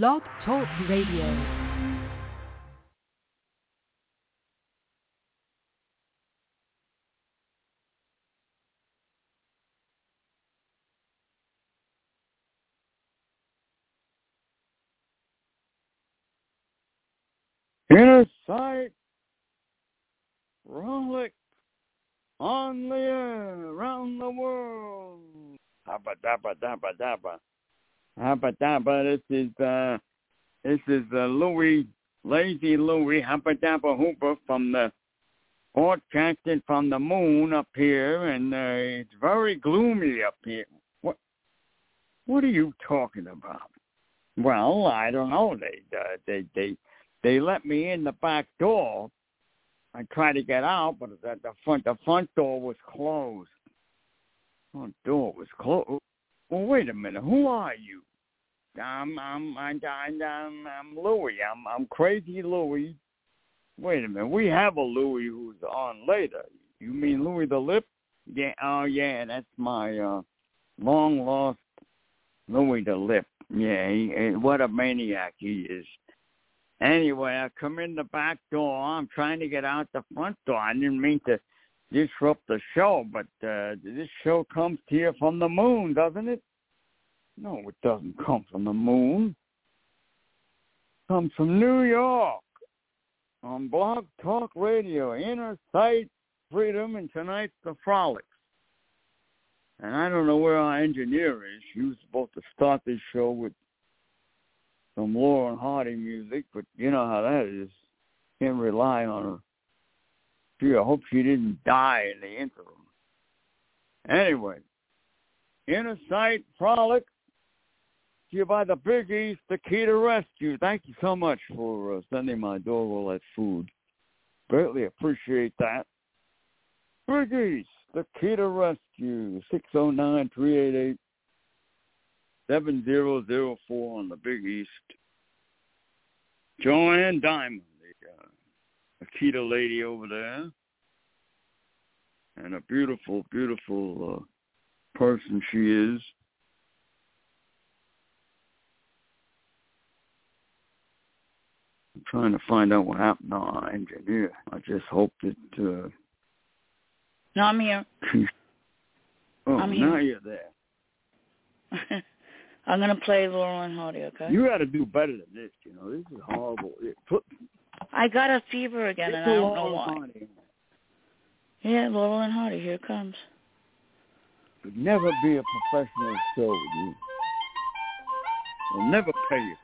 Blog Talk Radio. Inner sight, relic on the air, around the world. Habba dabba dabba dabba. Habba dabba, this is, uh, this is uh, Louis, Lazy Louis Habba dabba Hooper from the, broadcasting from the moon up here, and uh, it's very gloomy up here. What, what are you talking about? Well, I don't know. They, uh, they, they, they let me in the back door. I tried to get out, but the, the front the front door was closed. Front door was closed. Well, wait a minute. Who are you? I'm I'm I'm I'm, I'm, I'm Louis. I'm I'm crazy Louis. Wait a minute. We have a Louis who's on later. You mean Louis the Lip? Yeah. Oh yeah. That's my uh long lost Louis the Lip. Yeah. He, what a maniac he is. Anyway, I come in the back door. I'm trying to get out the front door. I didn't mean to disrupt the show, but uh, this show comes here from the moon, doesn't it? No, it doesn't come from the moon. It comes from New York on Blog Talk Radio, Inner Sight, Freedom, and tonight's The Frolics. And I don't know where our engineer is. He was supposed to start this show with some Laurel and Hardy music, but you know how that is. Can't rely on her. Gee, I hope she didn't die in the interim. Anyway, Inner Sight Frolic, you by the Big East, Akita rescue. Thank you so much for uh, sending my dog all that food. Greatly appreciate that. Big East, the key to rescue, 609-388 7004 on the Big East. Joanne Diamond, uh, Akita lady over there. And a beautiful, beautiful uh, person she is. I'm trying to find out what happened to our engineer. I just hope that... Uh, no, I'm here. oh, I'm now here. you're there. I'm gonna play Laurel and Hardy, okay? You got to do better than this. You know, this is horrible. It, put, I got a fever again, and I don't know why. Yeah, Laurel and Hardy, here it comes. Could never be a professional show with you. They'll never pay you.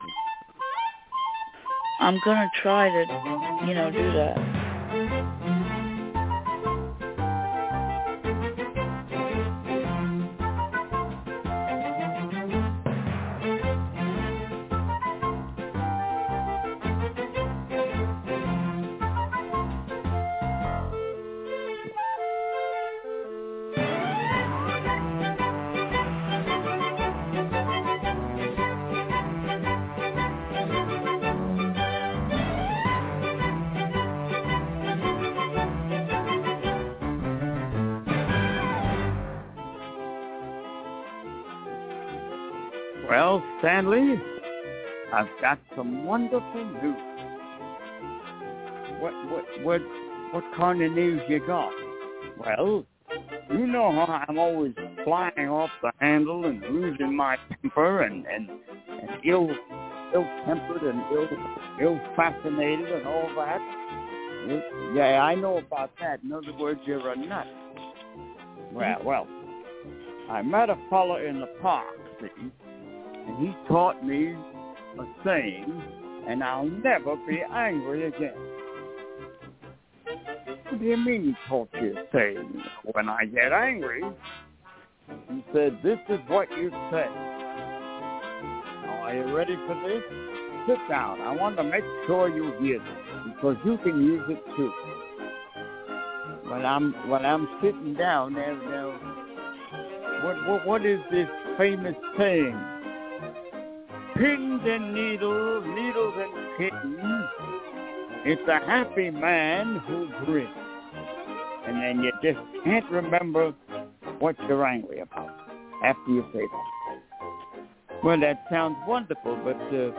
I'm gonna try to, you know, do that. Well, Stanley, I've got some wonderful news. What what what what kind of news you got? Well, you know how I'm always flying off the handle and losing my temper and and, and ill ill tempered and ill ill fascinated and all that. Yeah, I know about that. In other words, you're a nut. Well, well, I met a fella in the park, see, and he taught me a saying, and I'll never be angry again. What do you mean he taught you a saying? When I get angry, he said, this is what you say. Now, are you ready for this? Sit down. I want to make sure you hear this, because you can use it too. When I'm when I'm sitting down there what, what what is this famous saying? Pins and needles, needles and kittens. It's a happy man who grins. And then you just can't remember what you're angry about after you say that. Well, that sounds wonderful, but uh,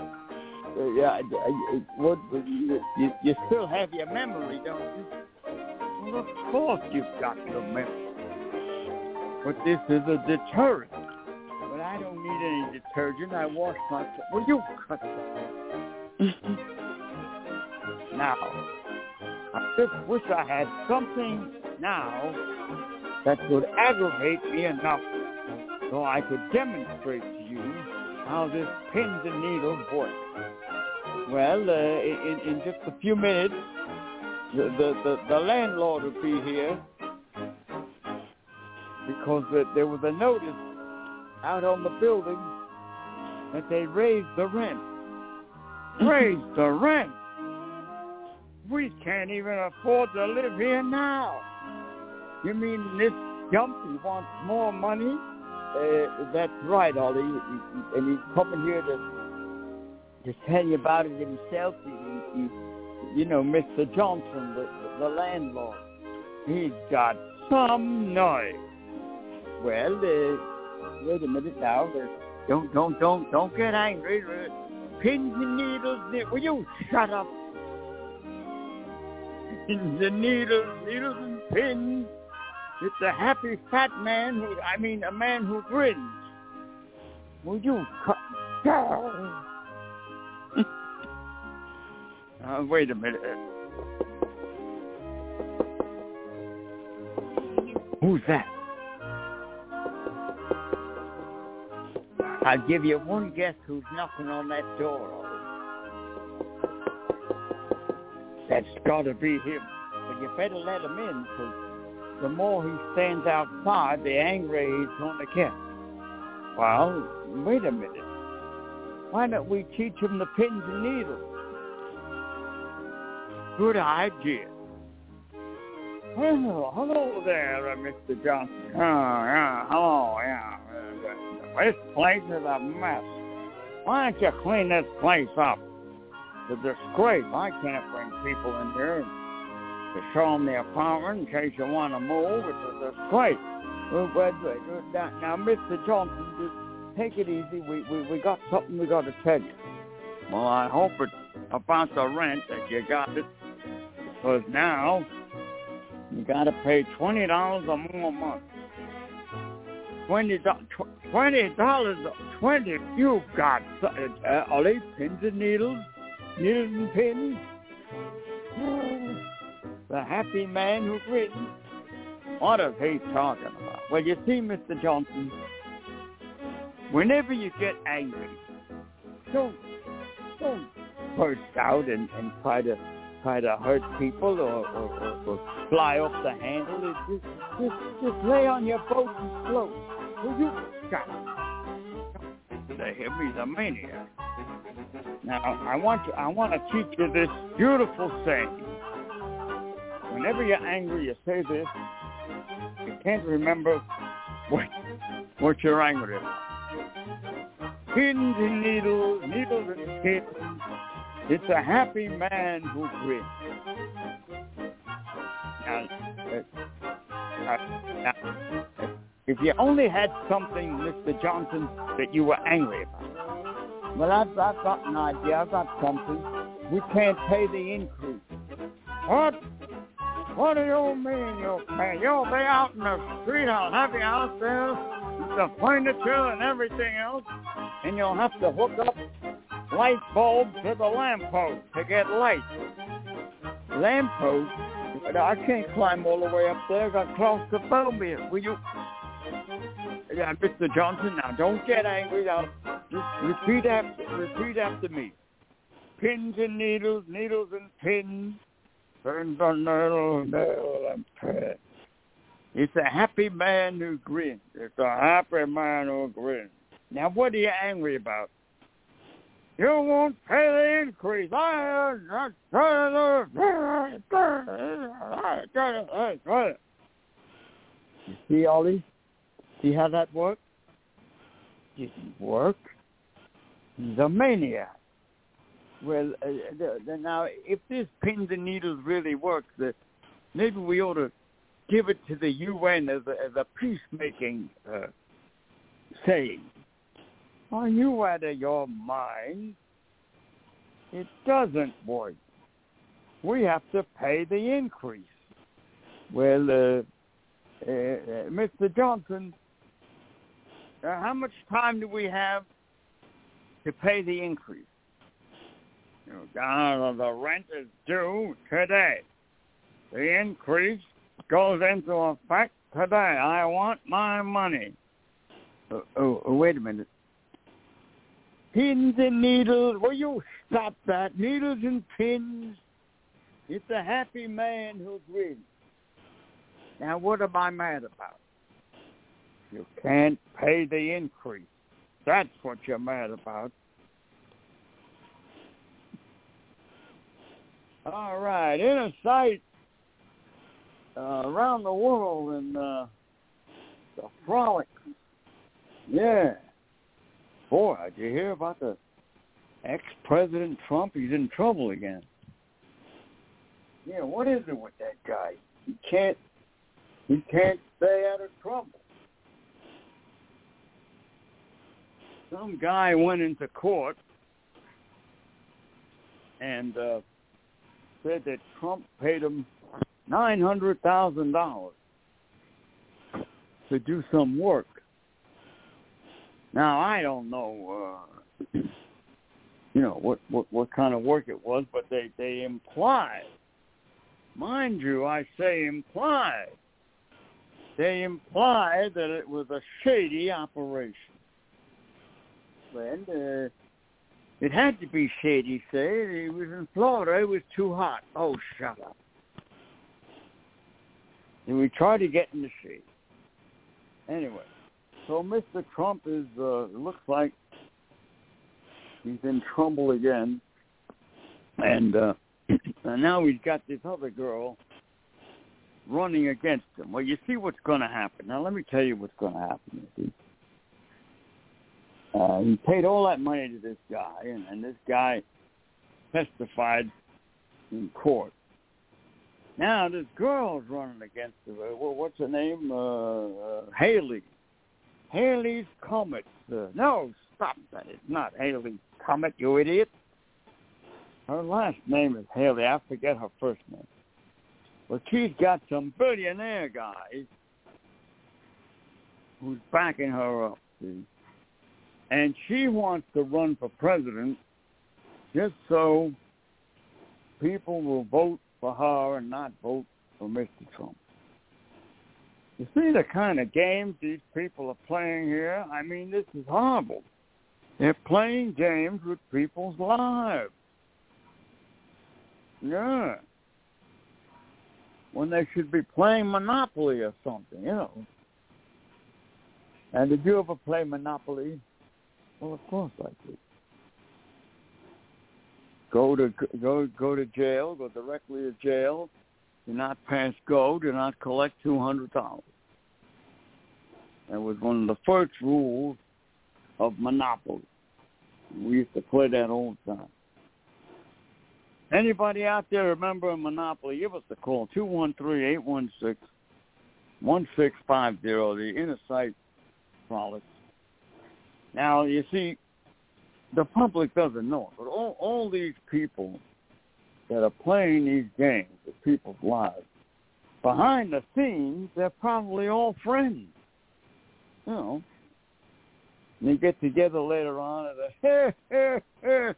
uh, yeah, what, you, you still have your memory, don't you? Well, of course you've got your memory. But this is a deterrent. Detergent. I wash myself. Will you cut that? now, I just wish I had something now that would aggravate me enough so I could demonstrate to you how this pins and needles work. Well, uh, in, in just a few minutes, the, the, the, the landlord will be here because there was a notice out on the building that they raise the rent. raise the rent? We can't even afford to live here now. You mean this Jumpy wants more money? Uh, that's right, Ollie. And he's coming here to to tell you about it himself. You, you, you know, Mr. Johnson, the, the landlord. He's got some noise. Well, uh, wait a minute now. Uh, don't, don't, don't, don't get angry. Pins and needles. Will you shut up? Pins and needles, needles and pins. It's a happy fat man who, I mean, a man who grins. Will you cut down? uh, wait a minute. Who's that? I'll give you one guess who's knocking on that door. That's got to be him. But you better let him in, because the more he stands outside, the angrier he's going to get. Well, wait a minute. Why don't we teach him the pins and needles? Good idea. Hello, hello there, uh, Mr. Johnson. Oh, yeah, hello, yeah. This place is a mess. Why don't you clean this place up? It's a disgrace. I can't bring people in here to show them the apartment in case you want to move. It's a disgrace. Now, Mr. Johnson, just take it easy. We, we, we got something we got to tell you. Well, I hope it's about the rent that you got it. Because now you got to pay $20 or more a month. $20, $20, 20 You've got uh, these pins and needles, needles and pins. The happy man who's written. What is he talking about? Well, you see, Mr. Johnson, whenever you get angry, don't don't burst out and, and try to try to hurt people or, or, or, or fly off the handle. Just, just just lay on your boat and float. Will you stop? They hear me, the maniac. Now I want to I want to teach you this beautiful saying. Whenever you're angry, you say this. You can't remember what what you're angry about. Pins and needles, needles and pins. It's a happy man who grins. Now, uh, now, if you only had something, Mr. Johnson, that you were angry about. Well, I've, I've got an idea. I've got something. We can't pay the increase. What? What do you mean you pay? You'll be out in the street. I'll have you out there with the furniture and everything else, and you'll have to hook up light bulbs to the lamppost to get light. Lamppost? I can't climb all the way up there. I got claustrophobia. Will you? Yeah, Mr. Johnson, now don't get angry. Now, just repeat after, repeat after me. Pins and needles, needles and pins Turns on nail, nail and pin. It's a happy man who grins. It's a happy man who grins. Now, what are you angry about? You won't pay the increase. I am not You see, Ollie? See how that works? Didn't work. He's a maniac. Well, uh, the, the, now if this pins and needles really works, the, maybe we ought to give it to the UN as a, as a peacemaking uh, saying. Are you out of your mind? It doesn't work. We have to pay the increase. Well, uh, uh, uh Mr. Johnson, uh, how much time do we have to pay the increase? You know, uh, the rent is due today. The increase goes into effect today. I want my money. Oh, oh, oh, wait a minute. Pins and needles. Will you stop that? Needles and pins. It's a happy man who's wins. Now, what am I mad about? You can't pay the increase. That's what you're mad about. All right, inner sight uh, around the world and uh, the frolic. Yeah. Boy, did you hear about the ex-president Trump? He's in trouble again. Yeah, what is it with that guy? He can't, he can't stay out of trouble. Some guy went into court and uh, said that Trump paid him nine hundred thousand dollars to do some work. Now I don't know, uh, you know what, what what kind of work it was, but they they imply, mind you, I say imply. They imply that it was a shady operation. And uh, it had to be shady. Say it was in Florida. It was too hot. Oh, shut up and we tried to get in the shade. Anyway, so Mr. Trump is uh, looks like he's in trouble again, and uh, and now he's got this other girl running against him. Well, you see what's going to happen. Now, let me tell you what's going to happen. Uh, he paid all that money to this guy, and, and this guy testified in court. Now this girl's running against her. Well, what's her name? Uh, uh, Haley. Haley's Comet. Uh, no, stop that. It's not Haley Comet, you idiot. Her last name is Haley. I forget her first name. But she's got some billionaire guys who's backing her up. See? And she wants to run for president just so people will vote for her and not vote for Mr. Trump. You see the kind of games these people are playing here? I mean, this is horrible. They're playing games with people's lives. Yeah. When they should be playing Monopoly or something, you know. And did you ever play Monopoly? Well, of course I did go to go go to jail, go directly to jail. Do not pass go. Do not collect two hundred dollars. That was one of the first rules of Monopoly. We used to play that all the time. Anybody out there remember Monopoly? Give us a call two one three eight one six one six five zero. The inner sight frolics. Now you see, the public doesn't know, it, but all, all these people that are playing these games with people's lives, behind the scenes, they're probably all friends. You know, and they get together later on and they, hey, hey,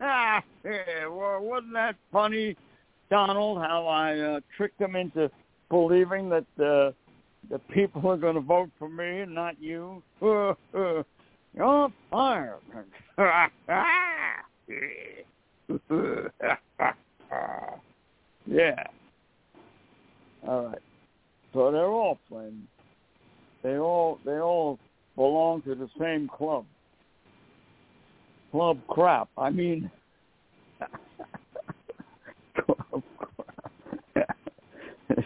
ah, hey, well, wasn't that funny, Donald? How I uh, tricked them into believing that uh, the people are going to vote for me and not you. You're fired. yeah. All right. So they're all friends. They all they all belong to the same club. Club crap. I mean club crap.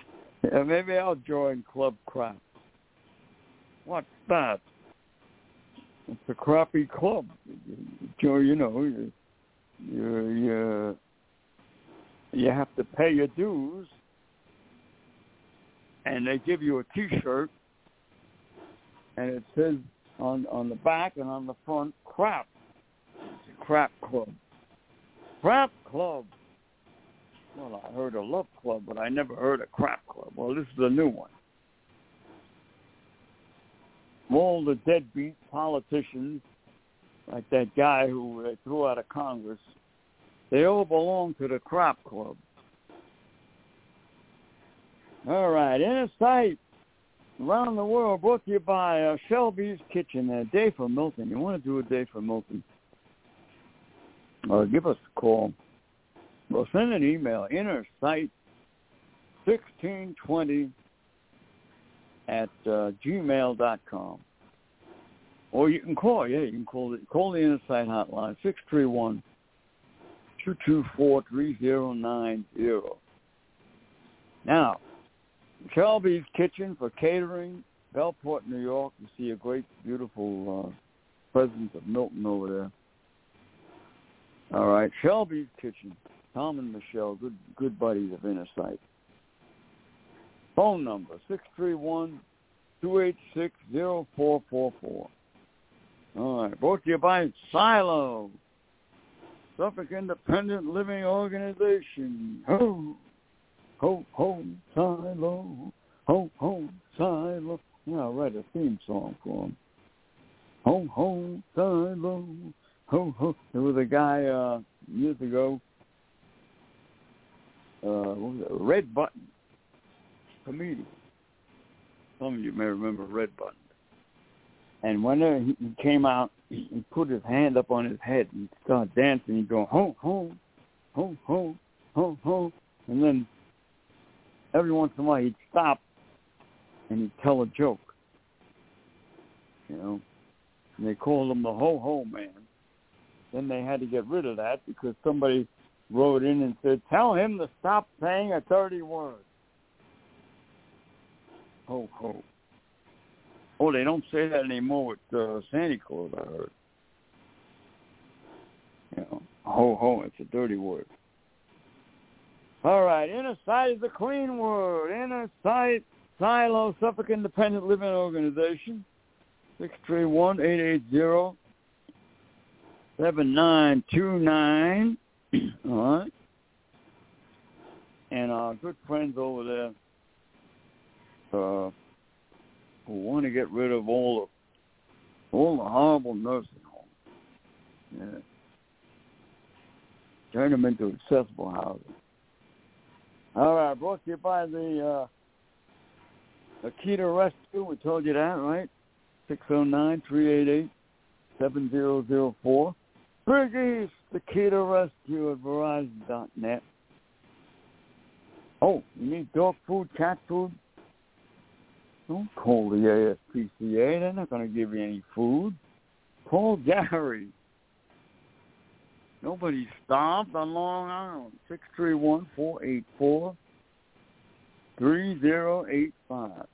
yeah, maybe I'll join club crap. What's that? It's a crappy club. You, you know, you, you, you, you have to pay your dues, and they give you a T-shirt, and it says on on the back and on the front, crap. It's a crap club. Crap club. Well, I heard a love club, but I never heard a crap club. Well, this is a new one. All the deadbeat politicians, like that guy who they threw out of Congress, they all belong to the crap club. All right, inner sight around the world brought to you by uh, Shelby's Kitchen. A day for Milton. You want to do a day for Milton? Uh, give us a call. Well, send an email, inner sight 1620 at uh, gmail.com. Or you can call, yeah, you can call the, call the Inner Sight hotline, 631 224 3090. Now, Shelby's Kitchen for catering, Bellport, New York. You see a great, beautiful uh, presence of Milton over there. All right, Shelby's Kitchen. Tom and Michelle, good good buddies of Inner Sight. Phone number six three one two eight six zero four four four. All right, brought to you by Silo, Suffolk Independent Living Organization. Ho, ho, ho, Silo, ho, ho, Silo. Yeah, I'll write a theme song for him. Ho, ho, Silo, ho, ho. There was a guy uh, years ago uh, what was it? Red Button, comedian. Some of you may remember Red Button. And whenever he came out, he put his hand up on his head and started dancing. He'd go, ho, ho, ho, ho, ho, ho. And then every once in a while he'd stop and he'd tell a joke. You know, and they called him the ho-ho man. Then they had to get rid of that because somebody wrote in and said, tell him to stop saying a dirty word. Ho, ho. Oh, they don't say that anymore with uh, Santa Claus, I heard. You know, ho, ho, it's a dirty word. All right, inner sight is a clean word. Inner sight, Silo, Suffolk Independent Living Organization, 631-880-7929. All right. And our good friends over there uh, who want to get rid of all the all the horrible nursing homes. Yeah. Turn them into accessible housing. All right, brought to you by the uh, Akita Rescue. We told you that, right? Six zero nine three eight eight seven zero zero four. Big East, to rescue at Verizon.net. Oh, you need dog food, cat food? Call the ASPCA. They're not going to give you any food. Call Gary. Nobody stopped on Long Island. Six three one four eight four three zero eight five.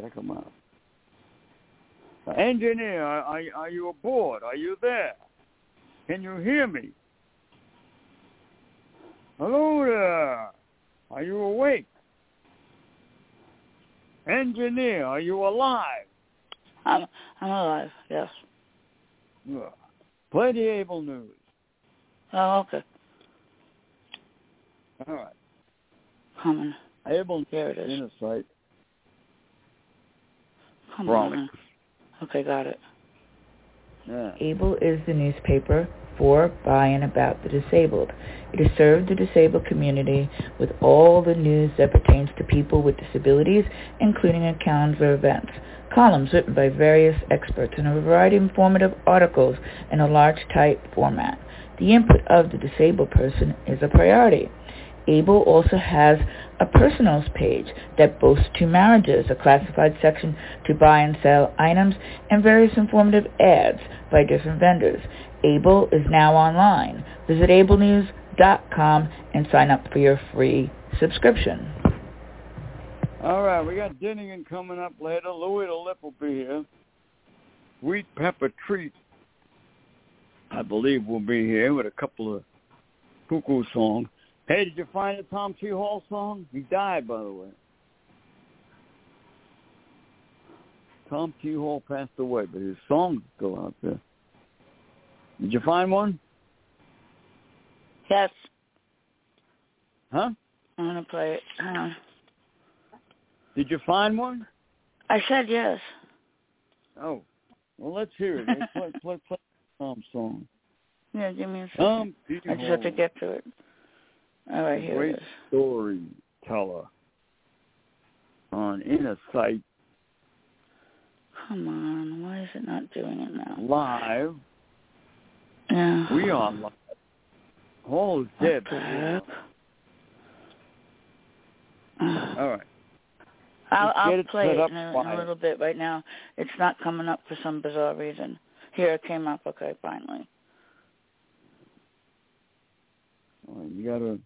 Check them out. Engineer, are, are you aboard? Are you there? Can you hear me? Hello there. Are you awake? Engineer, are you alive? I'm I'm alive. Yes. Yeah. Play the able news. Oh, okay. All right. Coming. Able Here it is. inner sight. Come Frolic. on. Okay, got it. Yeah. ABLE is the newspaper for, by, and about the disabled. It has served the disabled community with all the news that pertains to people with disabilities, including accounts of events, columns written by various experts, and a variety of informative articles in a large type format. The input of the disabled person is a priority. ABLE also has a personals page that boasts two marriages, a classified section to buy and sell items, and various informative ads by different vendors. ABLE is now online. Visit ablenews.com and sign up for your free subscription. All right, we got Dinnigan coming up later. Louis the Lip will be here. Sweet Pepper Treat, I believe, will be here with a couple of cuckoo songs. Hey, did you find the Tom T. Hall song? He died, by the way. Tom T. Hall passed away, but his song's still out there. Did you find one? Yes. Huh? I'm gonna play it. Hang on. Did you find one? I said yes. Oh, well, let's hear it. Let's play, play, play Tom's song. Yeah, give me a second. T. I just have to get to it. All right, here great it is. storyteller on Inner Sight Come on, why is it not doing it now? live. Yeah. We are live. Hall is dead. the but we're heck? on. All right. I'll, I'll play it in a, in a little bit. Right now, it's not coming up for some bizarre reason. Here it came up. Okay, finally. Well, You got to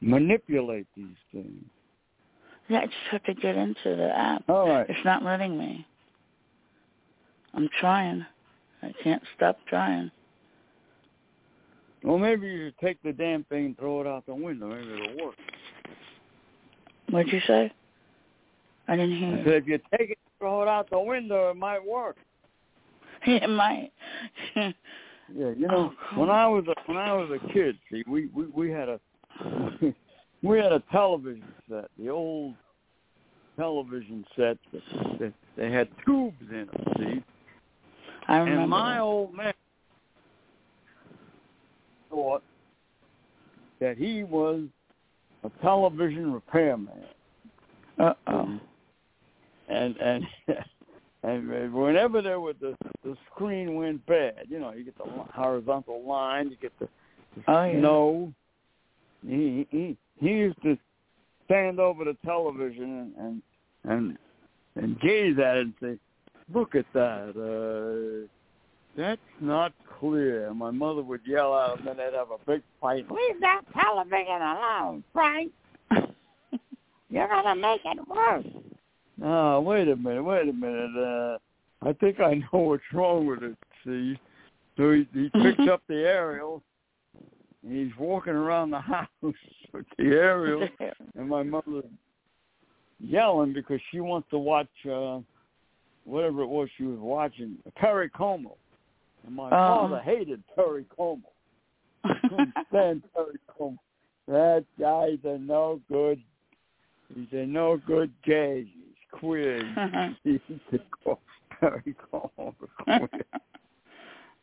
manipulate these things. Yeah, I just have to get into the app. All right. It's not letting me. I'm trying. I can't stop trying. Well, maybe you should take the damn thing and throw it out the window. Maybe it'll work. What'd you say? I didn't I hear. said, if you take it and throw it out the window, it might work. it might. Yeah, you know, Oh, when I was a, when I was a kid, see, we we we had a we had a television set, the old television set that, that they had tubes in them, see. I remember. And my that. old man thought that he was a television repairman. Uh-oh. and and and whenever there was the the screen went bad, you know, you get the horizontal line, you get the, the Oh, yeah. He he he used to stand over the television and and and gaze at it and say, "Look at that. Uh, that's not clear." My mother would yell him, and they'd have a big fight. Leave that television alone, Frank. You're gonna make it worse. Oh, wait a minute, wait a minute. Uh, I think I know what's wrong with it. See, so he, he picked up the aerial. And he's walking around the house with the aerial, and my mother yelling because she wants to watch uh whatever it was she was watching, Perry Como. And my Oh. father hated Perry Como. Couldn't stand Perry Como. That guy's a no good. He's a no good gay. He's queer. He used Perry Como queer.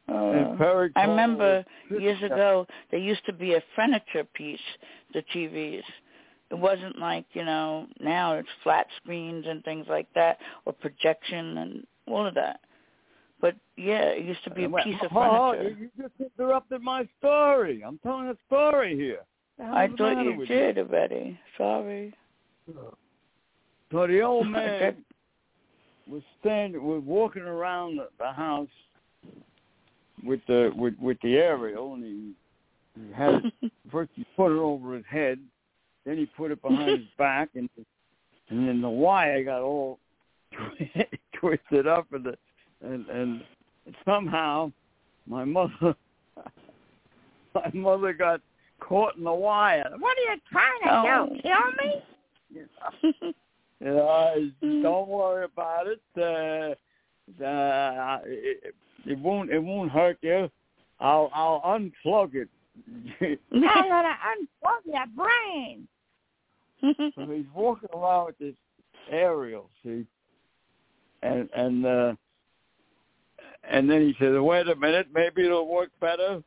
Uh, I remember years ago there used to be a furniture piece, the TVs. It wasn't like, you know, now it's flat screens and things like that or projection and all of that. But yeah, it used to be a piece of furniture. You you just interrupted my story. I'm telling a story here. I thought you did already. Sorry. So the old man was standing, was walking around the, the house with the with with the aerial, and he, he had it, first he put it over his head, then he put it behind his back, and and then the wire got all twisted up, and the, and and somehow my mother my mother got caught in the wire. What are you trying to do? Kill me? You know? Don't worry about it. Uh, uh, it, it won't. It won't hurt you. I'll. I'll unplug it. I'm gonna unplug your brain. So he's walking around with this aerial, see, and and uh, and then he says, "Wait a minute, maybe it'll work better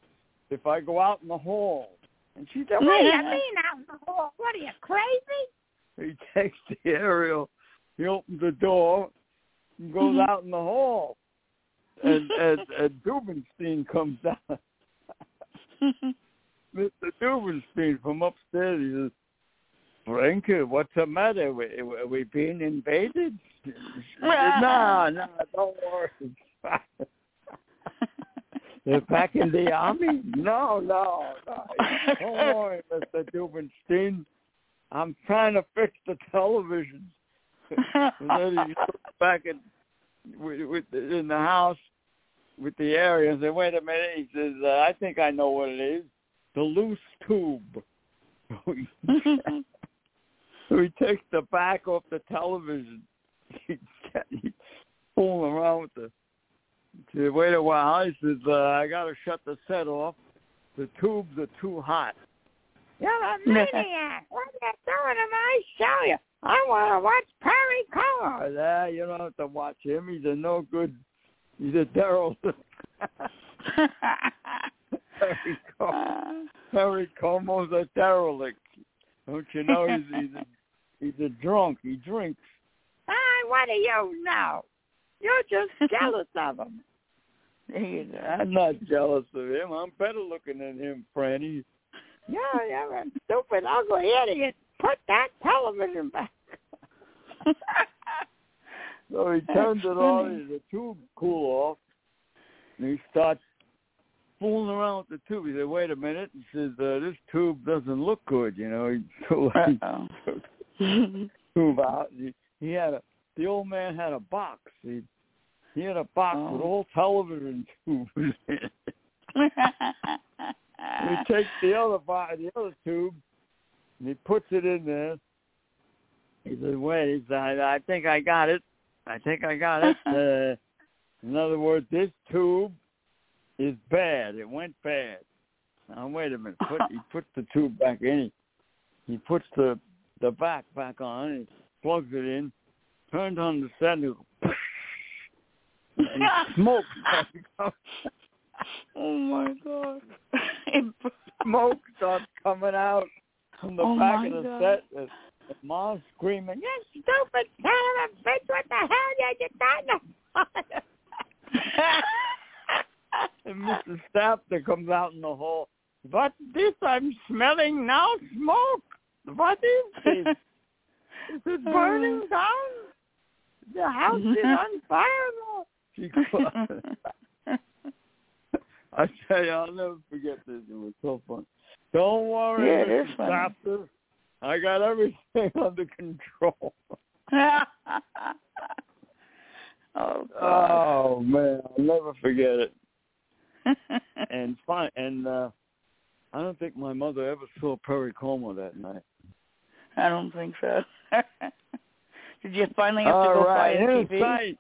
if I go out in the hall." And she said, "What do you mean out in the hall? What are you crazy?" He takes the aerial, he opens the door, and goes Mhm. out in the hall, and and, and Dubenstein comes down. Mr. Dubenstein from upstairs, he says, Frank, uh, what's the matter? We, are we being invaded? no, no, don't worry. They're back in the army? No, no, no. Don't worry, Mr. Dubenstein. I'm trying to fix the television. And then he looks back at with, with in the house with the area and said, "Wait a minute." He says, uh, "I think I know what it is. The loose tube." So he takes the back off the television. He, he, fooling around with the. She wait a while. He says, uh, "I got to shut the set off. The tubes are too hot." You're a maniac. what are you doing to my show you? I want to watch Perry Como. Yeah, you don't have to watch him. He's a no good. He's a derelict. Perry Como. Perry Como's a derelict. Don't you know he's he's a, he's a drunk. He drinks. Ah, what do you know? You're just jealous of him. There you go. I'm not jealous of him. I'm better looking than him, Franny. Yeah, you're a stupid, ugly idiot. Put that television back. so he turns it on, and the tube cool off, and he starts fooling around with the tube. He said, "Wait a minute," he says, uh, "This tube doesn't look good." You know, he took the out. He, he had a the old man had a box. He he had a box Oh. with all television tubes in it. he takes the other box, the other tube, and he puts it in there. He says, "Wait," he said, I, "I think I got it. I think I got it." Uh, in other words, this tube is bad. It went bad. Now wait a minute. Put, he puts the tube back in. He, he puts the the back back on. And plugs it in. Turns on the set and, and smoke starts oh my god. And smoke starts coming out from the Oh, back of the God. set. And, and mom's screaming, "You stupid son of a bitch! What the hell did you done?" and Mrs. Stapter comes out in the hall. But this I'm smelling now? Smoke. What is this? Is burning down? The house is on fire. now." She I tell you, I'll never forget this. It was so fun. Don't worry, Yeah, it is funny. I got everything under control. oh. Oh man, I'll never forget it. And fine, and uh I don't think my mother ever saw Perry Como that night. I don't think so. Did you finally have to go right, buy a in TV? sight.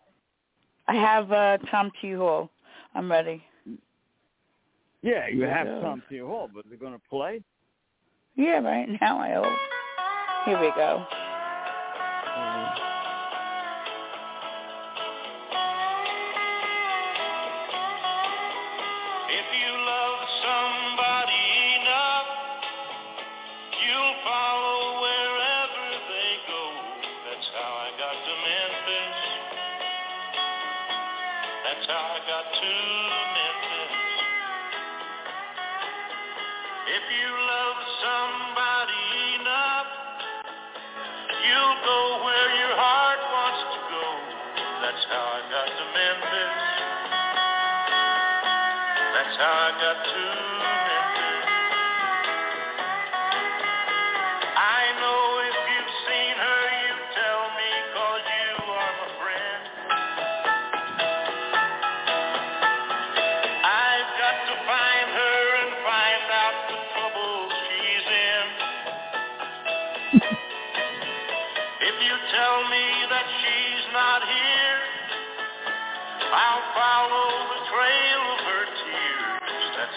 I have uh, Tom T. Hall. I'm ready. Yeah, you have Yeah. Tom T. Hall, but they're going to play. Yeah, right now I hope. Here we go. If you love somebody I got to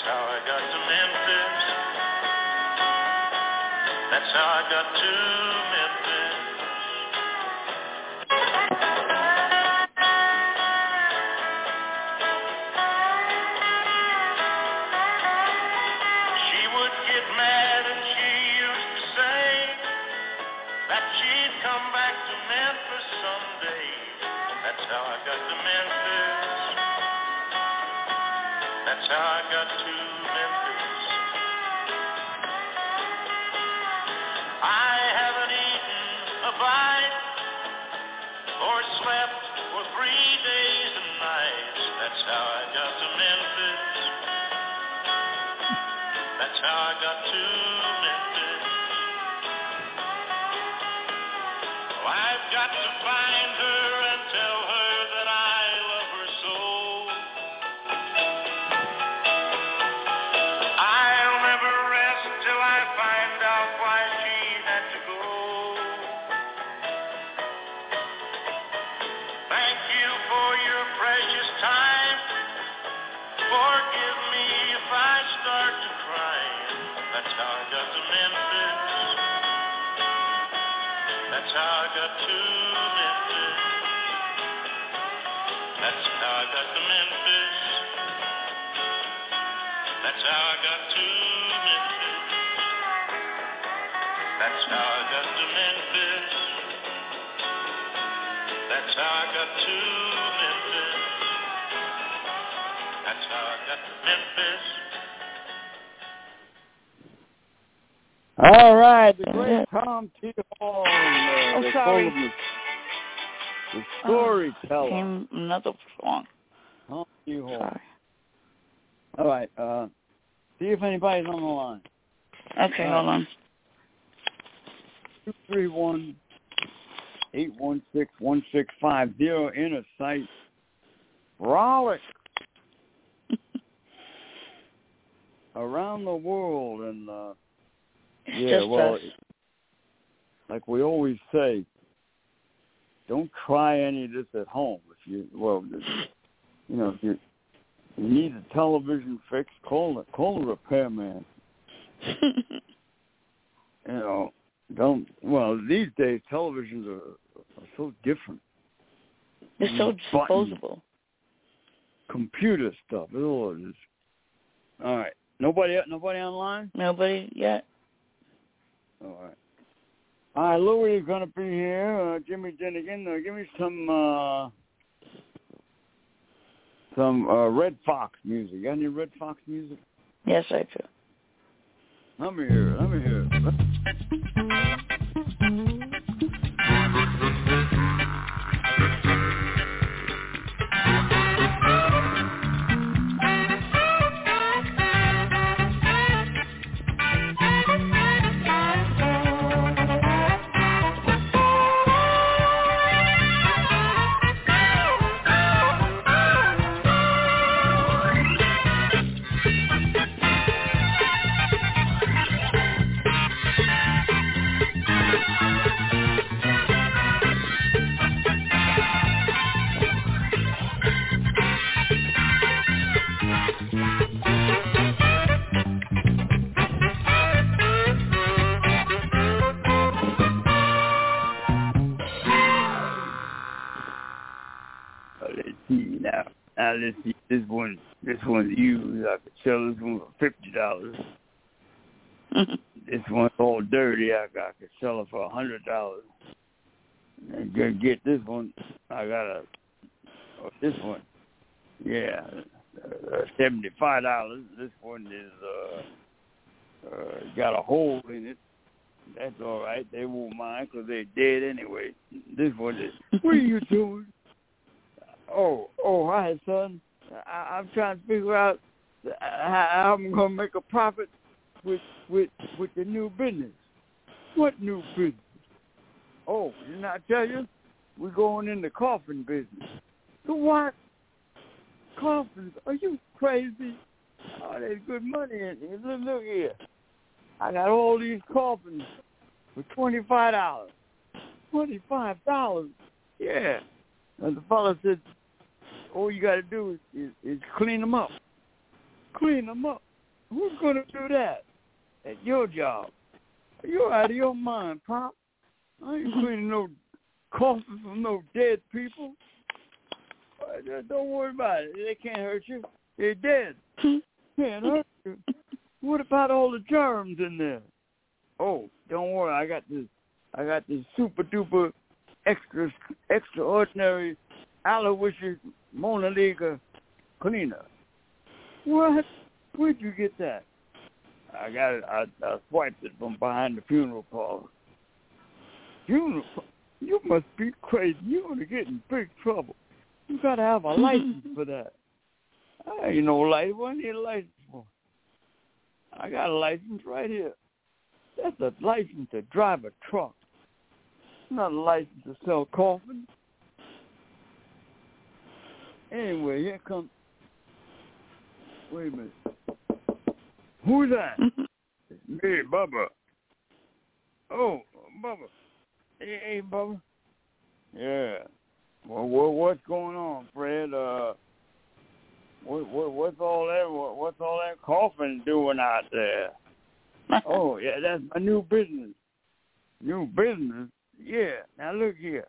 how I got to Memphis. That's how I got to I got to Memphis. I haven't eaten a bite or slept for three days and nights. That's how I got to Memphis. That's how I got to Memphis. I've got to find her and tell her That's how I got to Memphis. That's how I got to Memphis. That's how I got to Memphis. That's how I got to Memphis. That's how I got to Memphis. That's how I got to Memphis. All right, the great Tom T. And, uh, Oh, the sorry. columnist, the Oh, storyteller, Came another song. Tom T. Hall. Sorry. All right, uh, see if anybody's on the line. Okay, hold on. Two three one eight one six one six five zero inner sight. Frolic around the world and uh yeah, well us. Like we always say, don't try any of this at home. If you well, you know, if you you need a television fixed, call the call a repairman. You know, don't. Well, these days televisions are, are so different. They're so disposable. Computer stuff. It is. All right. Nobody. Nobody online. Nobody yet? All right. All right, Louis is gonna be here. Uh, Jimmy Dinnigan, uh, give me some uh, some uh, Redd Foxx music. Got any Redd Foxx music? Yes, I do. Let me hear it. Let me hear it. Let's. This one, this one's used. I could sell this one for fifty dollars. This one's all dirty. I, I could sell it for a hundred dollars. And go get this one. I got a oh, this one. Yeah, uh, seventy-five dollars. This one is uh, uh got a hole in it. That's all right. They won't mind because they're dead anyway. This one is. What are you doing? Oh, oh, hi, son. I, I'm trying to figure out uh, how how I'm gonna make a profit with with with the new business. What new business? Oh, didn't I tell you? We're going in the coffin business. The what? Coffins? Are you crazy? Oh, there's good money in here. Look, look here. I got all these coffins for twenty five dollars. Twenty five dollars? Yeah. And the fellow said, all you got to do is, is, is clean them up. Clean them up. Who's going to do that? That's your job. You're out of your mind, Pop. I ain't cleaning no coffins from no dead people. Don't worry about it. They can't hurt you. They're dead. Can't hurt you. What about all the germs in there? Oh, don't worry. I got this. I got this super duper extra extraordinary Aloysius Mona Lisa cleaner. What? Where'd you get that? I got it. I, I swiped it from behind the funeral parlor. Funeral? You must be crazy. You're gonna get in big trouble. You gotta have a license for that. I ain't no license. What I need a license for? I got a license right here. That's a license to drive a truck. It's Not a license to sell coffins. Anyway, here comes. Wait a minute. Who's that? It's me, Bubba. Oh, Bubba. Hey, hey, Bubba. Yeah. Well, what, what's going on, Fred? Uh, what, what, what's all that? What, what's all that coughing doing out there? oh yeah, that's my new business. New business. Yeah. Now look here.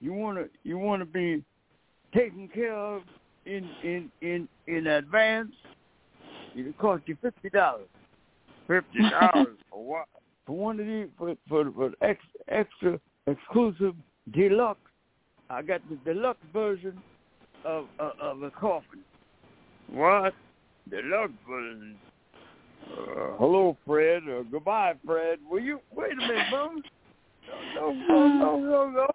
You wanna you wanna be taken care of in in in in advance. It'll cost you fifty dollars. Fifty dollars for what? For one of these for for for extra extra exclusive deluxe. I got the deluxe version of of, of a coffin. What? Deluxe version. Uh, hello, Fred. Uh, goodbye, Fred. Will you wait a minute, bro? No, no, no, no, no.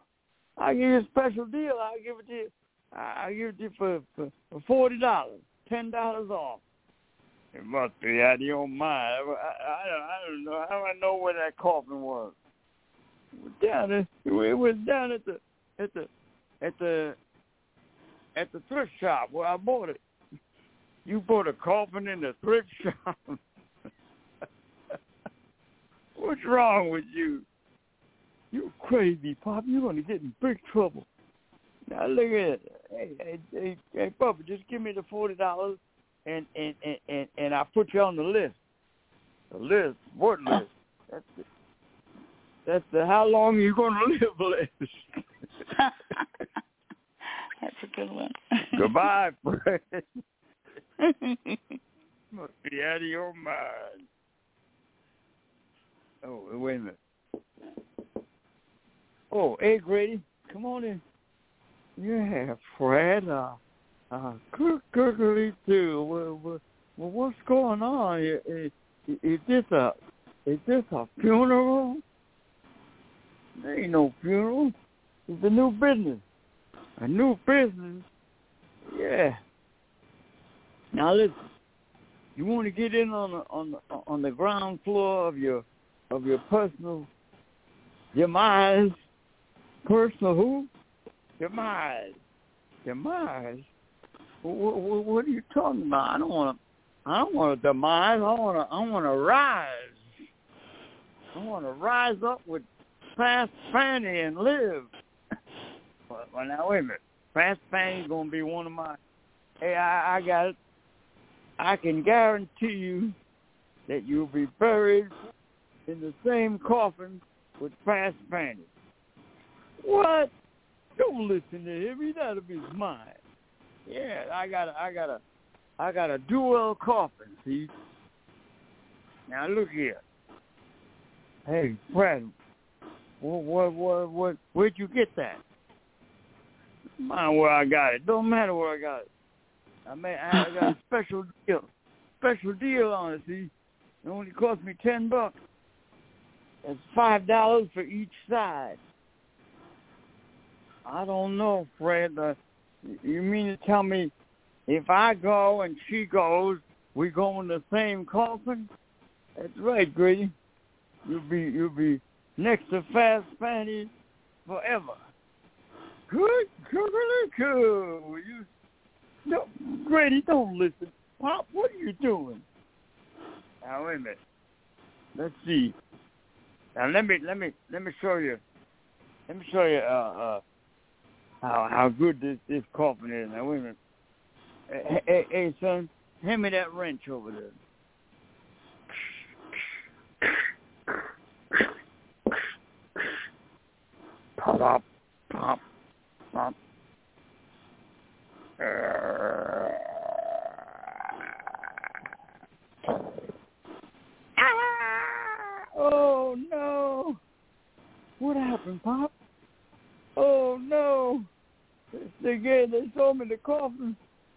I give you a special deal. I'll give it to you. I'll give it to you for for, for forty dollars, ten dollars off. It must be out of your mind. I, I, I don't know. How do I know where that coffin was? It down at, it was down at the at the at the at the thrift shop where I bought it. You bought a coffin in the thrift shop. What's wrong with you? You crazy, Pop. You're gonna get in big trouble. Now look at it. Hey, hey, hey, hey Papa, just give me the forty dollars and and, and, and and I'll put you on the list. The list? What list? That's the that's the how long you gonna live list. That's a good one. Goodbye, Fred. Must be out of your mind. Oh, wait a minute. Oh, hey, Grady, come on in. Yeah, Fred. Uh, uh, good, goodly too. Well, well, what's going on? Is, is, is this a is this a funeral? There ain't no funeral. It's a new business. A new business. Yeah. Now listen. You want to get in on the on the on the ground floor of your of your personal demise. Personal who? Demise. Demise. What, what, are you talking about? I don't want to. I don't want to demise. I want to. I want to rise. I want to rise up with Fast Fanny and live. Well, now wait a minute. Fast Fanny's gonna be one of my. Hey, I, I got it. I can guarantee you that you'll be buried in the same coffin with Fast Fanny. What? Don't listen to him. He's out of his mind. Yeah, I got a, I got a, I got a dual coffin. See. Now look here. Hey, Fred. What, what, what, what? Where'd you get that? Mind where I got it. Don't matter where I got it. I mean, I got a special deal, special deal on it. See, it only cost me ten bucks. It's five dollars for each side. I don't know, Fred. Uh, you mean to tell me if I go and she goes, we go in the same coffin? That's right, Grady. You'll be you'll be next to Fast Fanny forever. Good, good. You, no, Grady, don't listen. Pop, what are you doing? Now wait a minute. Let's see. Now let me let me let me show you. Let me show you uh, uh, how how good this this coffin is. Now wait a minute. Hey, hey, hey son, hand me that wrench over there. Pop, pop, pop, pop. Oh no! What happened, Pop? Oh no! They me the coffin,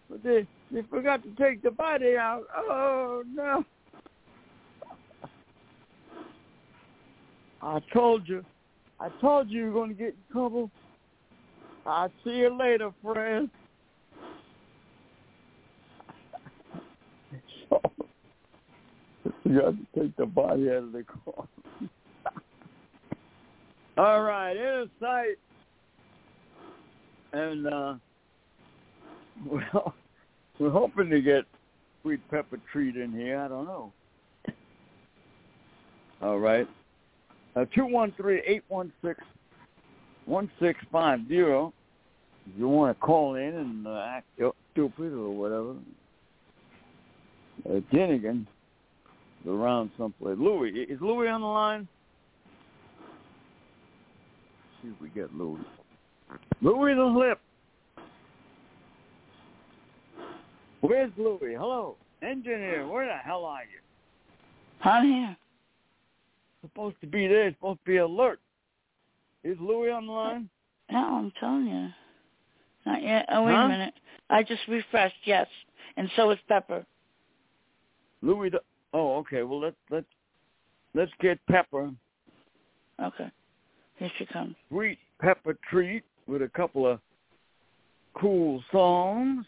but they they forgot to take the body out. Oh no! I told you, I told you you're going to get in trouble. I'll see you later, friend. you have to take the body out of the car. All right, Inner Sight. And, uh, well, we're hoping to get sweet pepper treat in here. I don't know. All right. Uh, 213-816-1650. If you want to call in and uh, act stupid or whatever. Uh, then again, around someplace. Louis, is Louis on the line? Let's see if we get Louis. Louis the Lip. Where's Louis? Hello, engineer. Where the hell are you? I'm here. Supposed to be there. Supposed to be alert. Is Louis on the line? No, I'm telling you. Not yet. Oh, wait Huh? a minute. I just refreshed, yes. And so is Pepper. Louis. The, oh, okay. Well, let's let's let's get Pepper. Okay. Here she comes. Sweet Pepper treat with a couple of cool songs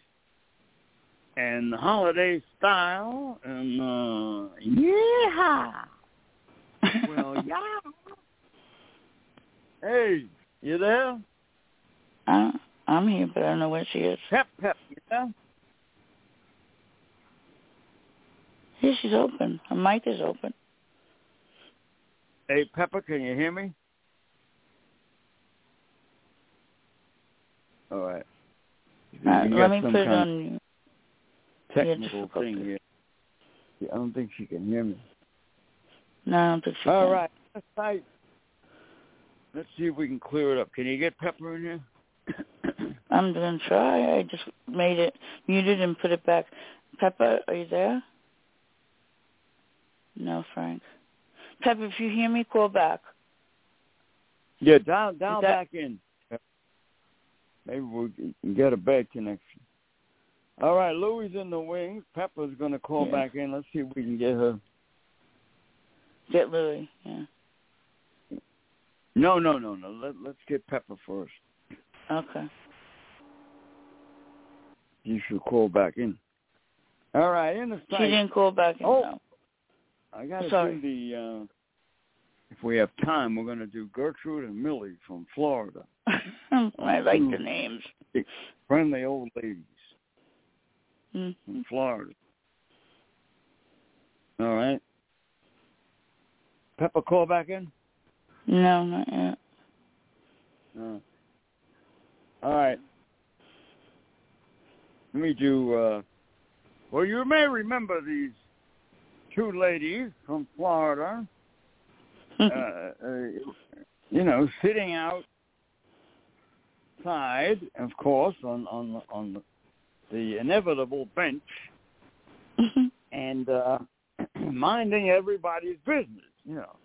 and holiday style and uh yeah. Well, yeah. Hey, you there? Uh, I'm here, but I don't know where she is. Pep, pep, you there? Here she's open. Her mic is open. Hey, Pepper, can you hear me? All right. Uh, let me put it on you. Technical thing here. Yeah, I don't think she can hear me. No, I don't think she All can. right, let's see if we can clear it up. Can you get Pepper in here? I'm going to try. I just made it muted and put it back. Pepper, are you there? No, Frank. Pepper, if you hear me, call back. Yeah, dial dial that- back in. Maybe we can get a bad connection. All right, Louie's in the wings. Pepper's going to call Yeah. back in. Let's see if we can get her. Get Louie. Yeah. No, no, no, no. Let, let's get Pepper first. Okay. You should call back in. All right, in the She site. didn't call back in. Oh. No. I got to do the. Uh, if we have time, we're going to do Gertrude and Millie from Florida. I like the names. Friendly old ladies Mm. from Florida. All right. Pepper, call back in. No, not yet. Uh, all right. Let me do. Uh, well, you may remember these two ladies from Florida. uh, uh, you know, sitting outside, of course, on on on the, inevitable bench and uh, minding everybody's business, you know.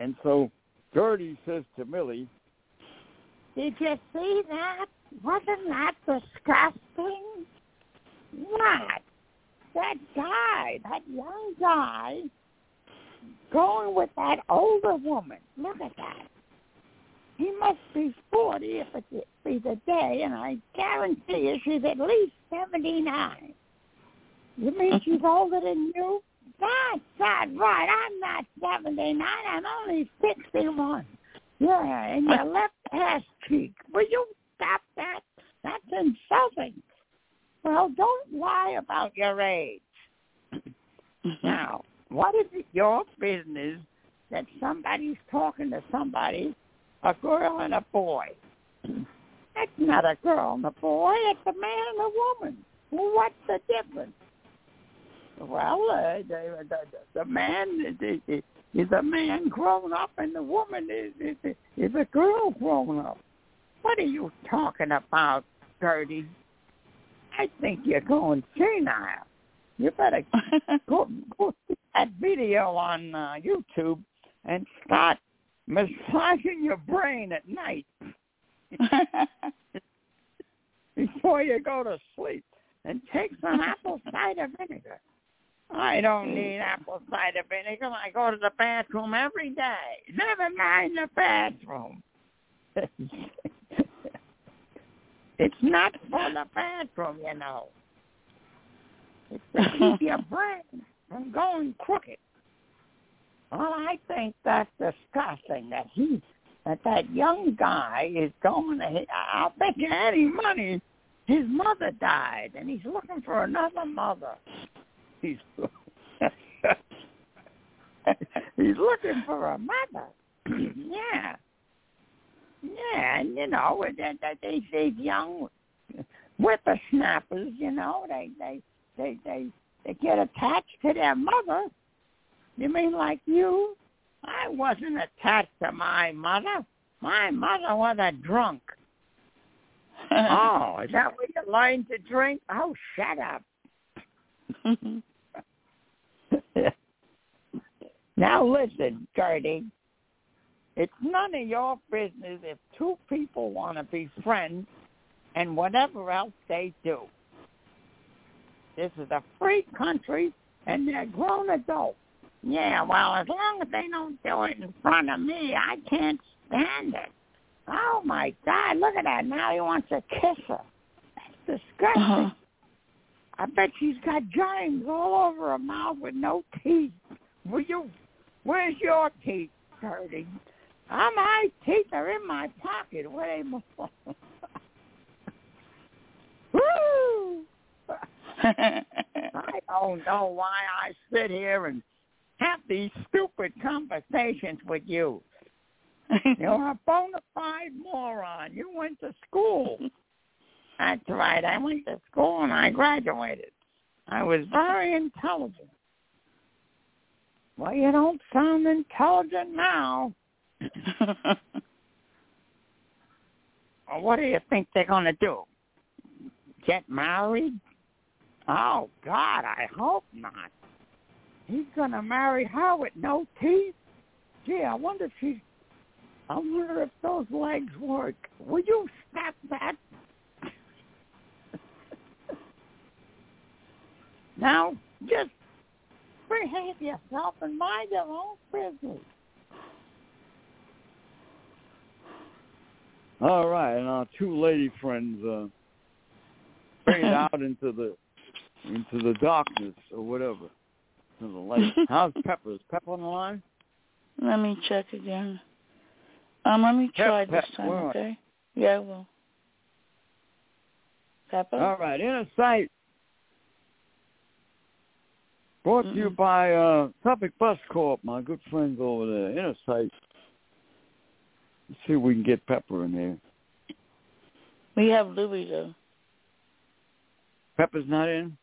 And so Gertie says to Millie, Did you see that? Wasn't that disgusting? What? That guy, that young guy, going with that older woman. Look at that. He must be 40 if it be the day, and I guarantee you she's at least 79. You mean she's older than you? That's not right. I'm not 79. I'm only 61. Yeah, and your left ass cheek. Will you stop that? That's insulting. Well, don't lie about your age. Mm-hmm. Now, what is it your business that somebody's talking to somebody, a girl and a boy? That's not a girl and a boy. It's a man and a woman. Well, what's the difference? Well, uh, the, the, the man is, is, a man grown up, and the woman is, is is a girl grown up. What are you talking about, Gertie? I think you're going senile. You better go, go see that video on uh, YouTube and start massaging your brain at night before you go to sleep. And take some apple cider vinegar. I don't need apple cider vinegar. I go to the bathroom every day. Never mind the bathroom. it's not for the bathroom, you know. It's to keep your brain from going crooked. Well, I think that's disgusting that he, that that young guy is going to, I'll bet you any money his mother died and he's looking for another mother. He's, he's looking for a mother. yeah. Yeah, and you know, that that they these young whippersnappers, you know, they they they they they get attached to their mother You mean like you? I wasn't attached to my mother. My mother was a drunk. oh, is that where you learned to drink? Oh, shut up. now listen, Gertie. It's none of your business if two people want to be friends and whatever else they do. This is a free country and they're grown adults. Yeah, well, as long as they don't do it in front of me, I can't stand it. Oh my God, look at that. Now he wants to kiss her. That's disgusting. Uh-huh. I bet she's got giants all over her mouth with no teeth. Will you where's your teeth, Gertie? Oh, my teeth are in my pocket. Where they Woo! I don't know why I sit here and have these stupid conversations with you. You're a bona fide moron. You went to school. That's right. I went to school and I graduated. I was very intelligent. Well, you don't sound intelligent now. well, what do you think they're going to do? Get married? Oh, God, I hope not. He's going to marry her with no teeth? Gee, I wonder if she's... I wonder if those legs work. Will you stop that? now, just behave yourself and mind your own business. All right, and our two lady friends uh, fade out into the into the darkness or whatever, to the light. How's Pepper? Is Pepper on the line? Let me check again. Um, let me try Pep, this time, okay? Yeah, I will. Pepper? All right, Inner Sight. Brought to you by uh, Topic Bus Corp, my good friends over there. Inner Sight. Let's see if we can get Pepper in there. We have Louie, though. Pepper's not in?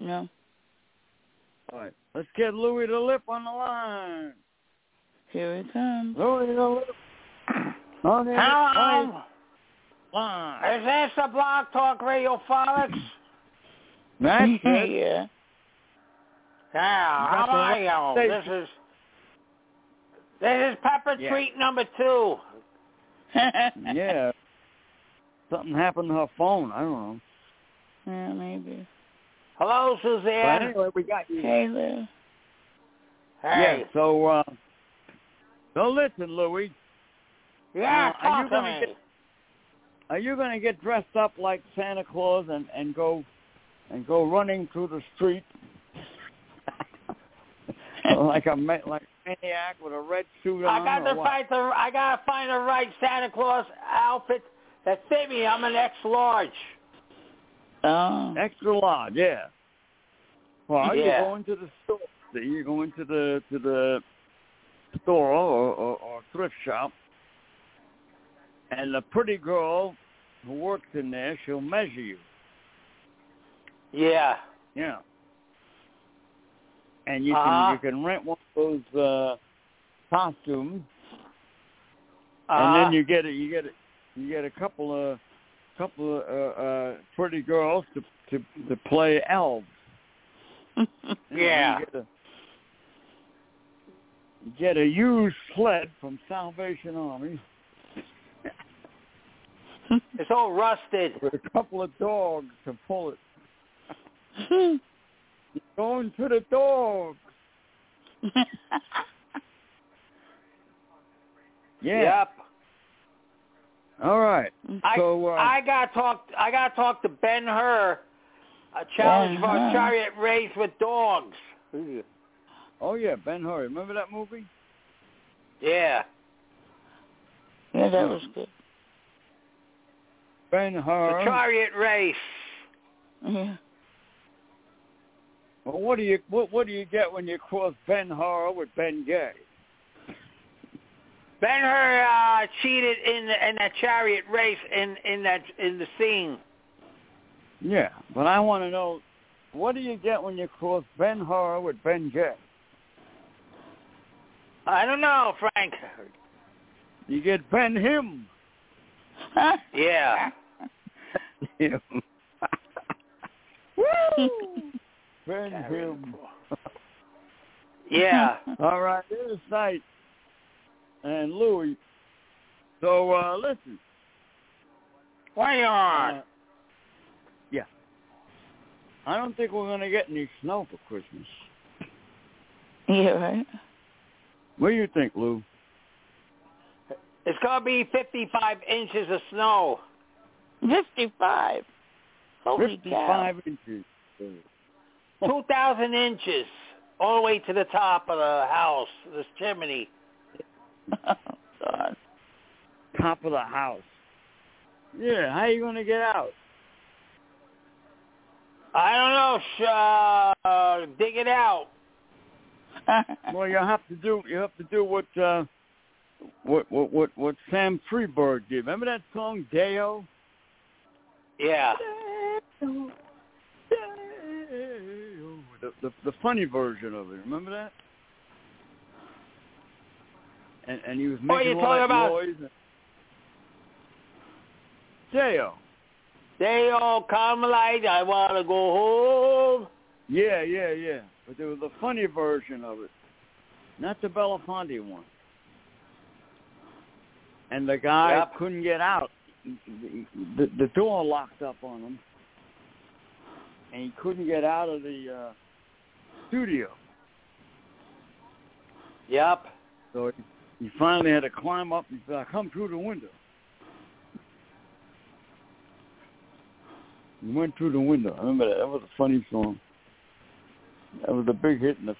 No. All right. Let's get Louis the Lip on the line. Here he comes. Louis the Lip. On the Hello. line. Is this the Blog Talk Radio Frolics? That's it. yeah. Yeah, how are you? This is this is Pepper Yeah. Treat number two. yeah. Something happened to her phone. I don't know. Yeah, maybe. Hello, But Suzanne. anyway, we got you. Hey, Lou. Hey. Yeah, so, uh, so listen, Louie. Yeah, Uh, are you to gonna me. get- Are you going to get dressed up like Santa Claus and, and go and go running through the street like a ma- like a maniac with a red suit on? I got to find the I got to find the right Santa Claus outfit that fit me. I'm an X large. Oh. Extra large, yeah. Well, Yeah. you're going to the store. You're going to the to the store or, or, or thrift shop, and the pretty girl who works in there, she'll measure you. Yeah. Yeah. And you Uh-huh. can you can rent one of those uh costumes, and Uh, then you get a you get a, you get a couple of couple of uh, uh pretty girls to to to play elves. Yeah. Get a, get a used sled from Salvation Army it's all rusted. with a couple of dogs to pull it. Going to the dogs. Yeah. Yep. All right. I So, uh, I got to talk. I got to talk to Ben Hur. A challenge for Ben-Hur. a chariot race with dogs. Oh yeah, Ben Hur. Remember that movie? Yeah. yeah, that was good. Ben Hur. The chariot race. Yeah. Well, what do you what what do you get when you cross Ben Hur with Ben Gay? Ben Hur uh, cheated in the, in that chariot race in in that in the scene. Yeah, but I want to know what do you get when you cross Ben Hur with Ben Gay? I don't know, Frank. You get Ben Him. Huh? Yeah. Him. Woo! ben Him. Yeah. All right, this is Knight and Louis. So uh listen. Why you on? Uh, yeah. I don't think we're gonna get any snow for Christmas. yeah, right. What do you think, Lou? It's gonna be 55 inches of snow. Fifty-five. Holy cow! Fifty-five inches. 2,000 inches all the way to the top of the house, this chimney. Oh, God. Top of the house. Yeah, how are you gonna get out? I don't know. Sh- uh, dig it out. Well, you have to do you have to do what uh what what what what Stan Freberg did. Remember that song Deo? Yeah. Deo, The, the the funny version of it. Remember that? And and he was making you're all that talking about- noise. And... All come light. I want to go home. Yeah, yeah, yeah. But there was a funny version of it, not the Belafonte one. And the guy Yep. couldn't get out. The, the door locked up on him, and he couldn't get out of the uh, studio. Yep. So he, he finally had to climb up and said, "Come through the window." He went through the window. I remember that. That was a funny song. That was a big hit in the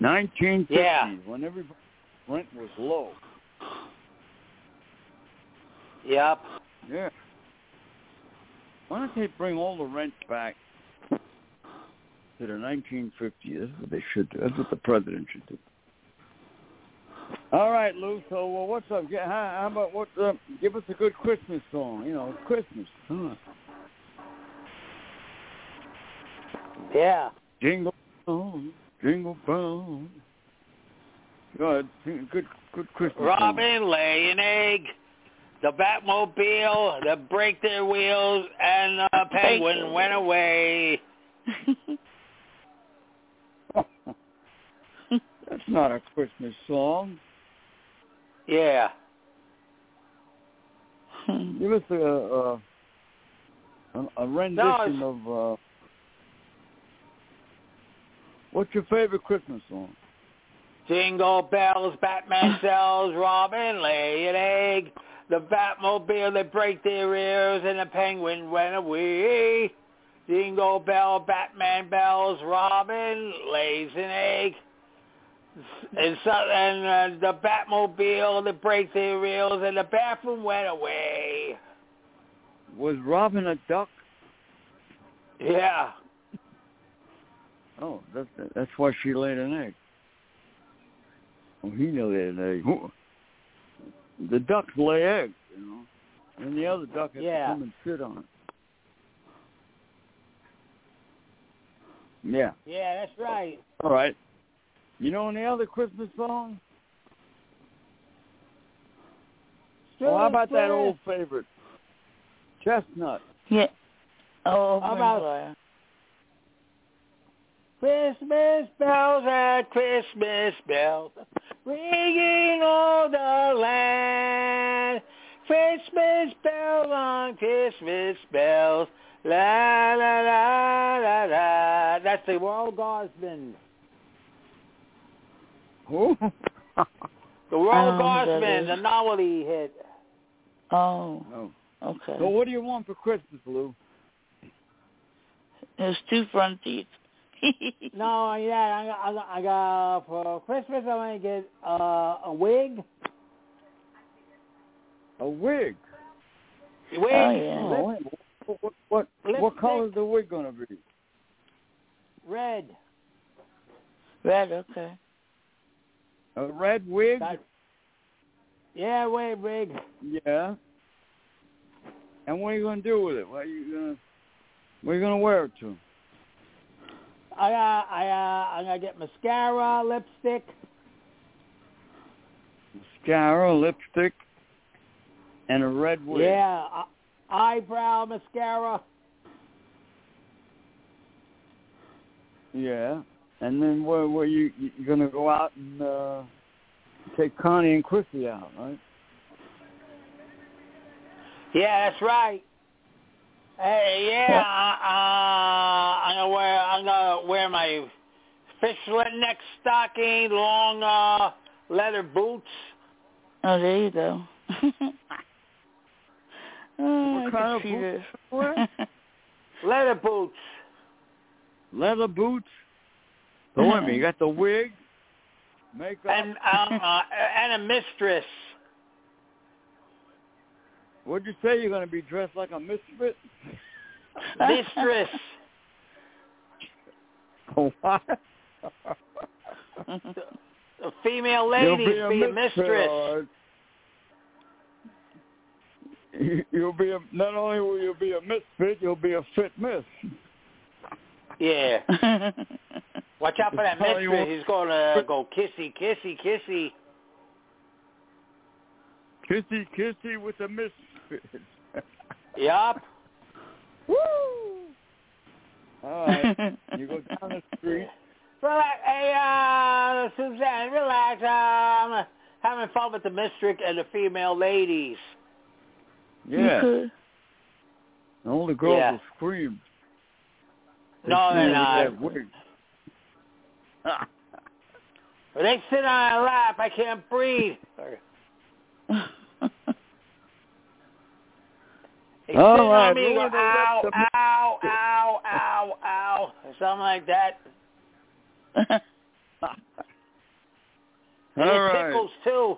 1950s Yeah. when every rent was low. Yep. Yeah. Why don't they bring all the rent back to the 1950s? That's what they should do. That's what the president should do. All right, Lou. So uh, what's up? How, how about what? Uh, give us a good Christmas song. You know, Christmas. Huh? Yeah. Jingle bells, jingle bells. Go ahead. Good, good Christmas song. Robin lay an egg. The Batmobile, they break their wheels, and the penguin went away. That's not a Christmas song. Yeah. Give us a a, a, a rendition of uh, what's your favorite Christmas song? Jingle bells, Batman sells, Robin lay an egg. The Batmobile, they break their ears, and the penguin went away. Jingle bell, Batman bells, Robin lays an egg. And, so, and uh, the Batmobile, the break their wheels, and the bathroom went away. Was Robin a duck? Yeah. Oh, that's that's why she laid an egg. Oh, he laid an egg. The ducks lay eggs, you know, and the other duck has Yeah. to come and sit on it. Yeah. Yeah, that's right. All right. You know any other Christmas song? Well, oh, how about that old favorite, Chestnut? Yeah. Oh, How about-. Christmas bells and Christmas bells ringing all the land. Christmas bells on Christmas bells. La la la la la. That's the World Guardsman. Who? The World Um, Guardsman, the novelty hit. Oh, no. okay. So what do you want for Christmas, Lou? There's two front teeth. No, yeah, I got, I got, I got for Christmas. I'm gonna get uh, a wig. A wig. Wig. Oh, yeah. Oh. What what what, what color is the wig gonna be? Red. Red, okay. A red wig? That- yeah, wig, wig. Yeah. And what are you gonna do with it? What are you gonna what are you gonna wear it to? I uh, I uh, I'm gonna get mascara, lipstick, mascara, lipstick, and a red wig. Yeah, uh, eyebrow mascara. Yeah. And then where where you you're gonna go out and uh take Connie and Chrissy out, right? Yeah, that's right. Hey, yeah, uh, I'm gonna wear I'm gonna wear my fishlet neck stocking, long uh leather boots. Oh, there you go. oh, What kind of boots this. you wear? Leather boots. Leather boots. So wait a you got the wig, makeup. And um, uh, and a mistress. What'd you say? You're gonna be dressed like a misfit? Mistress. what? The female You'll ladies be a mistress. You- You'll be a, not only will you be a misfit, you'll be a fit miss. Yeah. Watch out for that Tell you mistress. He's gonna go kissy, kissy, kissy. Kissy kissy with a misfit. Yup. Woo! All right. You go down the street. Relax, hey, uh, Suzanne, relax. Um, having fun with the mistress and the female ladies. Yeah. Okay. And all the girls Yeah. will scream. No, they're not. When they sit on my lap, I can't breathe. They All sit right, on me and go, ow, ow, ow, ow, ow, or something like that. And All it right. tickles too.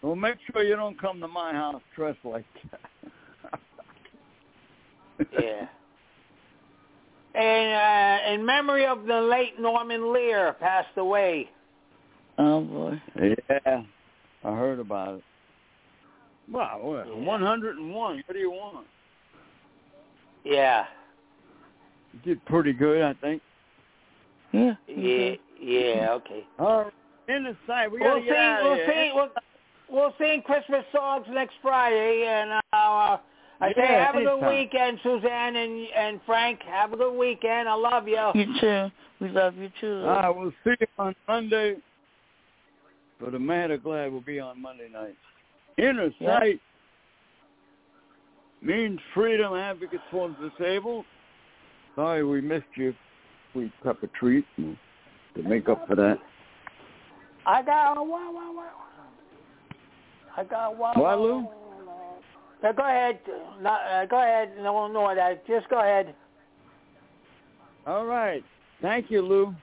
Well, make sure you don't come to my house dressed like that. Yeah. And uh, in memory of the late Norman Lear, passed away. oh boy. Yeah, I heard about it. Wow, what, Yeah. 101. What do you want? Yeah. You did pretty good, I think. Yeah. Yeah. Yeah. Okay. All right, in the side. We We'll gotta see. get out of We'll here. see. We'll, we'll sing Christmas songs next Friday, and uh, I say have a good anytime. weekend, Suzanne and and Frank. Have a good weekend. I love you. You too. We love you too. I we'll see you on Monday. But the Mad or Glad will be on Monday night. Inner Yeah. Sight means freedom advocates for the disabled. Sorry we missed you. Sweet pepper treat and to make up for that. I got one. One. One. I got one. What, Lou? Yeah, go ahead. No, uh, go ahead. No, one no, that. Just go ahead. All right. Thank you, Lou.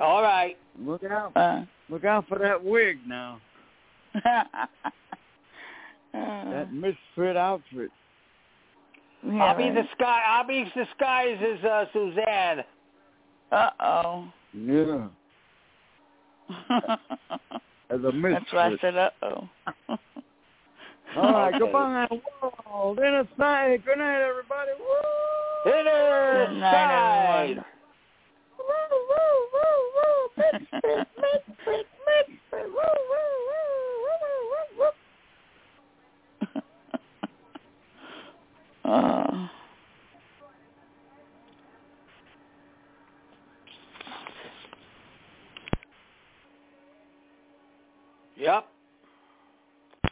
All right. Look out. Uh, Look out for that wig now. uh, That misfit outfit. yeah, I'll be right. disguised. I'll be disguised as uh, Suzanne. Uh-oh. Yeah. As a misfit. That's why I said uh-oh. All right, Okay. goodbye, world. Inner sight. Good night, everybody. Woo! Inner Good night, everyone. Woo, woo, woo, woo. Misfit, misfit, misfit. Woo, woo, woo, woo, woo, woo. oh. Yep.